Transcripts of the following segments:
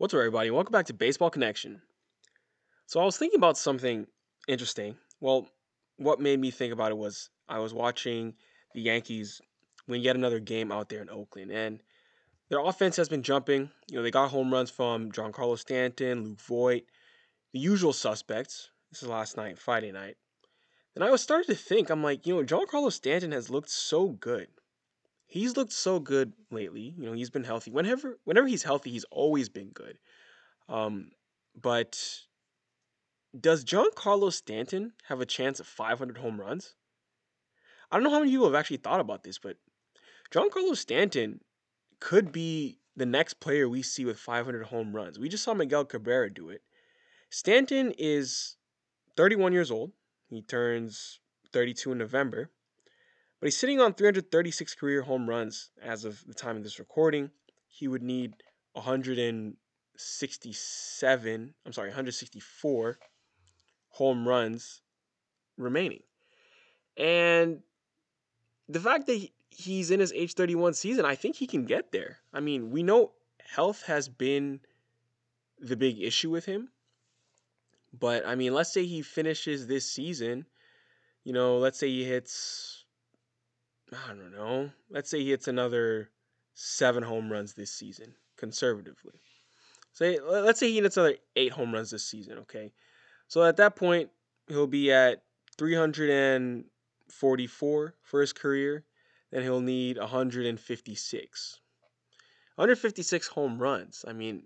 What's up, everybody? Welcome back to Baseball Connection. So I was thinking about something interesting. Well, what made me think about it was I was watching the Yankees win yet another game out there in Oakland, and their offense has been jumping. You know, they got home runs from Giancarlo Stanton, Luke Voit, the usual suspects. This is last night, Friday night. And I was starting to think, I'm like, you know, Giancarlo Stanton has looked so good he's looked so good lately. You know, he's been healthy. Whenever whenever he's healthy, he's always been good. Um, but does Giancarlo Stanton have a chance of 500 home runs? I don't know how many people have actually thought about this, but Giancarlo Stanton could be the next player we see with 500 home runs. We just saw Miguel Cabrera do it. Stanton is 31 years old. He turns 32 in November. But he's sitting on 336 career home runs as of the time of this recording. He would need 167, I'm sorry, 164 home runs remaining. And the fact that he's in his age 31 season, I think he can get there. I mean, we know health has been the big issue with him. But I mean, let's say he finishes this season, you know, let's say he hits I don't know. Let's say he hits another seven home runs this season, conservatively. Say let's say he hits another eight home runs this season, okay? So at that point, he'll be at 344 for his career. Then he'll need 156. 156 home runs. I mean,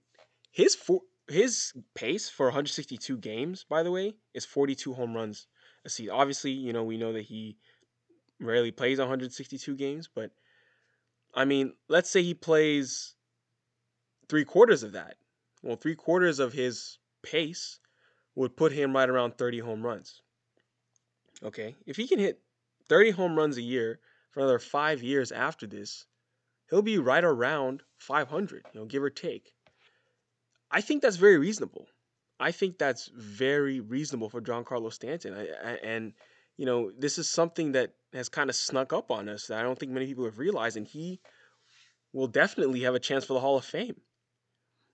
his for, his pace for 162 games, by the way, is 42 home runs a season. Obviously, you know we know that he rarely plays 162 games, but I mean, let's say he plays three quarters of that. Well, three quarters of his pace would put him right around 30 home runs. Okay, if he can hit 30 home runs a year for another five years after this, he'll be right around 500, you know, give or take. I think that's very reasonable. I think that's very reasonable for Giancarlo Stanton. I, I, and you know, this is something that has kind of snuck up on us that I don't think many people have realized, and he will definitely have a chance for the Hall of Fame.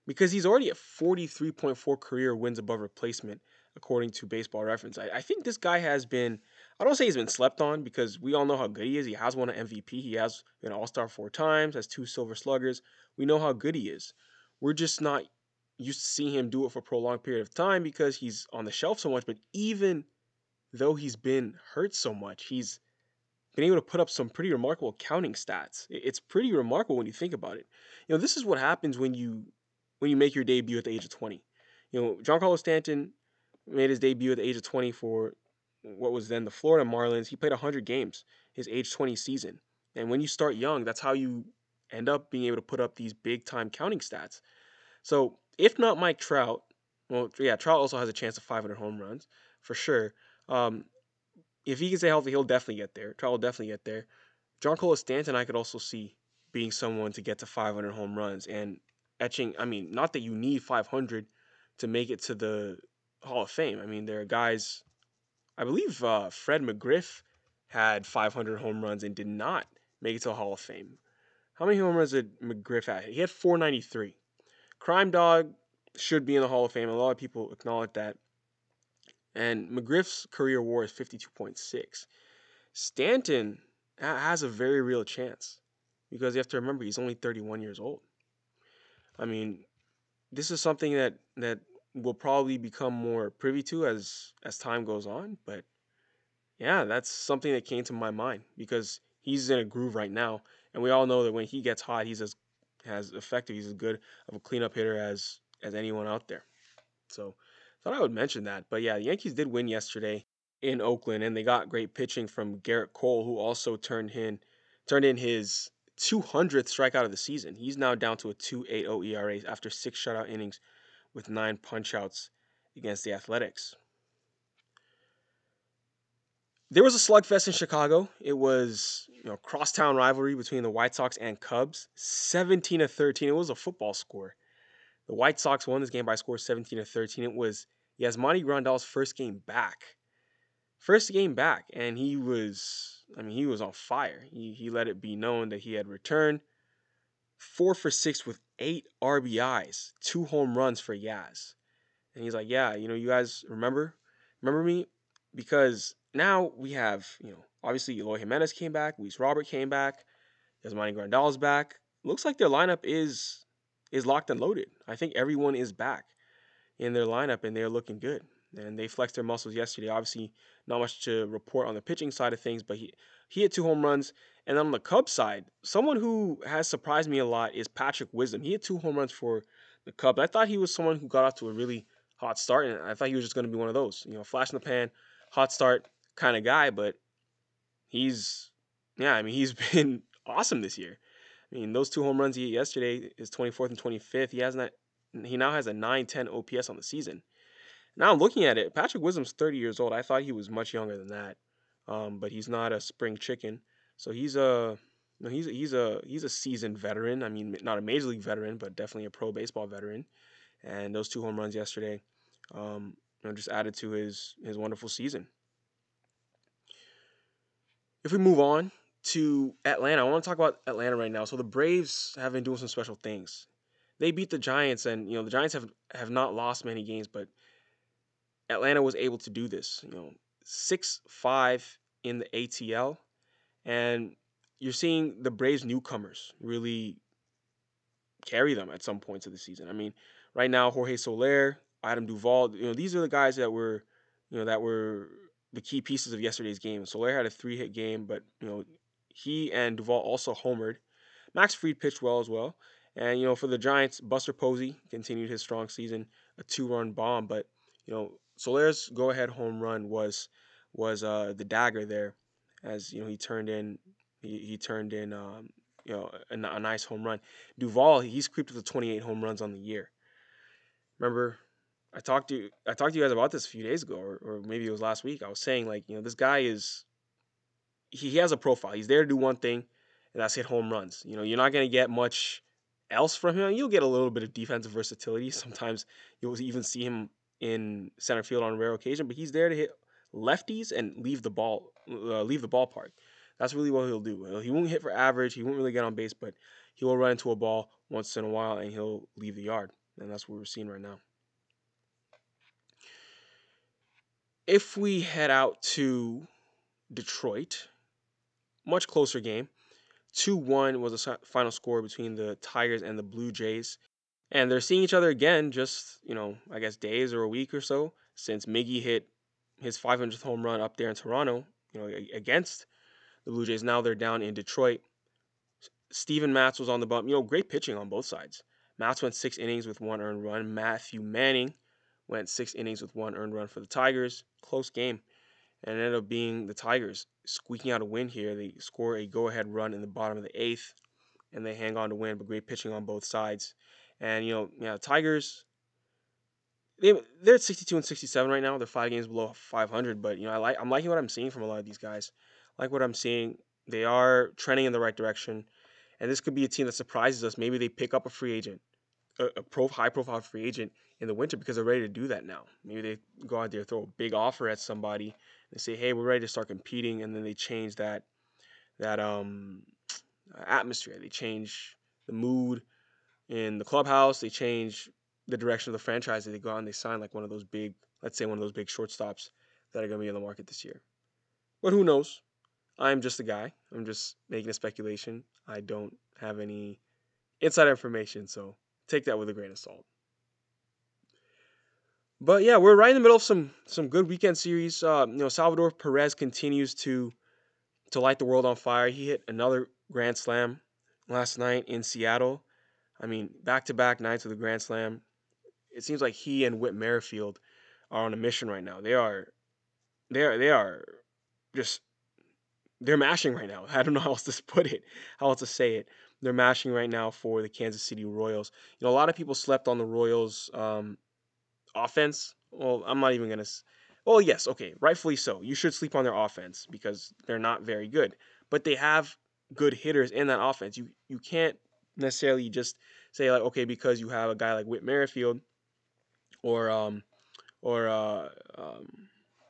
Because he's already at 43.4 career wins above replacement according to baseball reference. I, I, think this guy has been i don't say he's been slept on because we all know how good he is. He has won an mvp he has been an all-star four times has two silver sluggers. We know how good he is. We're just not used to seeing him do it for a prolonged period of time because he's on the shelf so much but even though he's been hurt so much, he's been able to put up some pretty remarkable counting stats. It's pretty remarkable when you think about it. You know, this is what happens when you when you make your debut at the age of 20. You know, Giancarlo Stanton made his debut at the age of 20 for what was then the Florida Marlins. He played 100 games his age 20 season. And when you start young, that's how you end up being able to put up these big time counting stats. So, if not Mike Trout, well, yeah, Trout also has a chance of 500 home runs for sure. Um, if he can stay healthy, he'll definitely get there. Trout will definitely get there. Giancarlo Stanton, I could also see being someone to get to 500 home runs and etching. I mean, not that you need 500 to make it to the Hall of Fame. I mean, there are guys. I believe uh, Fred McGriff had 500 home runs and did not make it to the Hall of Fame. How many home runs did McGriff have? He had 493. Crime Dog should be in the Hall of Fame. A lot of people acknowledge that. And McGriff's career WAR is 52.6. Stanton has a very real chance because you have to remember he's only 31 years old. I mean, this is something that that will probably become more privy to as as time goes on, but yeah, that's something that came to my mind because he's in a groove right now, and we all know that when he gets hot, he's as as effective, he's as good of a cleanup hitter as as anyone out there. So Thought I would mention that. But yeah, the Yankees did win yesterday in Oakland, and they got great pitching from Gerrit Cole, who also turned in turned in his 200th strikeout of the season. He's now down to a 2.80 ERA after six shutout innings with nine punchouts against the Athletics. There was a slugfest in Chicago. It was you know crosstown rivalry between the White Sox and Cubs. 17 to 13. It was a football score. The White Sox won this game by a score 17 to 13. It was Yasmani Grandal's first game back. First game back, and he was, I mean, he was on fire. He, he let it be known that he had returned. Four for six with eight RBIs, two home runs for Yaz. And he's like, yeah, you know, you guys remember, remember me, because now we have, you know, obviously Eloy Jimenez came back, Luis Robert came back, Yasmani Grandal's back. Looks like their lineup is is locked and loaded. I think everyone is back in their lineup and they're looking good. And they flexed their muscles yesterday. Obviously, not much to report on the pitching side of things, but he he hit two home runs. And on the Cubs side, someone who has surprised me a lot is Patrick Wisdom. He hit two home runs for the Cubs. I thought he was someone who got off to a really hot start, and I thought he was just going to be one of those, you know, flash in the pan, hot start kind of guy. But he's, yeah, I mean, he's been awesome this year. I mean, those two home runs he hit yesterday, his 24th and 25th, he has not, he now has a 910 OPS on the season. Now I'm looking at it. Patrick Wisdom's 30 years old. I thought he was much younger than that, um, but he's not a spring chicken. So he's a he's he's a he's a seasoned veteran. I mean, not a major league veteran, but definitely a pro baseball veteran. And those two home runs yesterday, um, you know, just added to his his wonderful season. If we move on to Atlanta, I want to talk about Atlanta right now. So the Braves have been doing some special things. They beat the Giants, and you know the Giants have have not lost many games, but Atlanta was able to do this. You know, six five in the ATL, and you're seeing the Braves newcomers really carry them at some points of the season. I mean, right now Jorge Soler, Adam Duvall, you know, these are the guys that were, you know, that were the key pieces of yesterday's game. Soler had a three-hit game, but you know, he and Duvall also homered. Max Fried pitched well as well. And you know, for the Giants, Buster Posey continued his strong season, a two-run bomb. But you know, Soler's go-ahead home run was was uh, the dagger there, as you know he turned in he, he turned in um, you know a, a, nice home run. Duvall he's creeped to 28 home runs on the year. Remember, I talked to I talked to you guys about this a few days ago, or, or maybe it was last week. I was saying like you know this guy is he, has a profile. He's there to do one thing, and that's hit home runs. You know you're not gonna get much else from him. You'll get a little bit of defensive versatility. Sometimes you'll even see him in center field on rare occasion, but he's there to hit lefties and leave the ball uh, leave the ballpark. That's really what he'll do. He won't hit for average. He won't really get on base, but he will run into a ball once in a while and he'll leave the yard. And that's what we're seeing right now. If we head out to Detroit, much closer game. 2 1 was the final score between the Tigers and the Blue Jays. And they're seeing each other again, just, you know, I guess days or a week or so since Miggy hit his 500th home run up there in Toronto, you know, against the Blue Jays. Now they're down in Detroit. Steven Matz was on the bump. You know, great pitching on both sides. Matz went six innings with one earned run. Matthew Manning went six innings with one earned run for the Tigers. Close game. And it ended up being the Tigers squeaking out a win here. They score a go ahead run in the bottom of the eighth and they hang on to win, but great pitching on both sides. And, you know, yeah, Tigers, they, they're at 62 and 67 right now. They're five games below 500, but, you know, I like, I'm liking what I'm seeing from a lot of these guys like what I'm seeing. They are trending in the right direction, and this could be a team that surprises us. Maybe they pick up a free agent, a, a pro, high-profile free agent in the winter because they're ready to do that now. Maybe they go out there throw a big offer at somebody and say, "Hey, we're ready to start competing," and then they change that that um atmosphere. They change the mood in the clubhouse. They change the direction of the franchise. They go out and they sign like one of those big, let's say one of those big shortstops that are going to be in the market this year. But who knows? I'm just a guy. I'm just making a speculation. I don't have any inside information, so take that with a grain of salt. But yeah, we're right in the middle of some some good weekend series. Uh, you know, Salvador Perez continues to to light the world on fire. He hit another grand slam last night in Seattle. I mean, back to back nights with a grand slam. It seems like he and Whit Merrifield are on a mission right now. They are, they are, they are just they're mashing right now. I don't know how else to put it, how else to say it. They're mashing right now for the Kansas City Royals. You know, a lot of people slept on the Royals' um, offense. Well, I'm not even gonna. Well, yes, okay, rightfully so. You should sleep on their offense because they're not very good, but they have good hitters in that offense. You you can't necessarily just say like, okay, because you have a guy like Whit Merrifield or um or uh, um,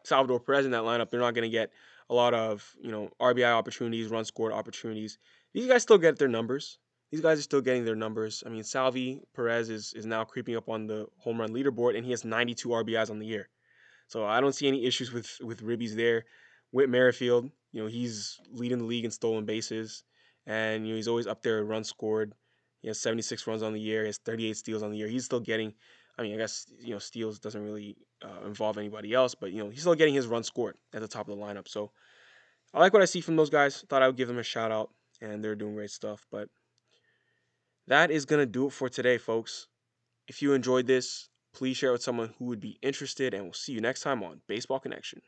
Salvador Perez in that lineup, they're not gonna get a lot of you know RBI opportunities, run scored opportunities. These guys still get their numbers. these guys are still getting their numbers. I mean, Salvy Perez is is now creeping up on the home run leaderboard, and he has 92 RBIs on the year. So I don't see any issues with with Ribbies there. Whit Merrifield, you know, he's leading the league in stolen bases, and you know he's always up there runs scored. He has 76 runs on the year. He has 38 steals on the year. He's still getting. I mean, I guess you know steals doesn't really uh, involve anybody else, but you know he's still getting his run scored at the top of the lineup. So I like what I see from those guys. Thought I would give them a shout out, and they're doing great stuff. But that is gonna do it for today, folks. If you enjoyed this, please share it with someone who would be interested, and we'll see you next time on Baseball Connection.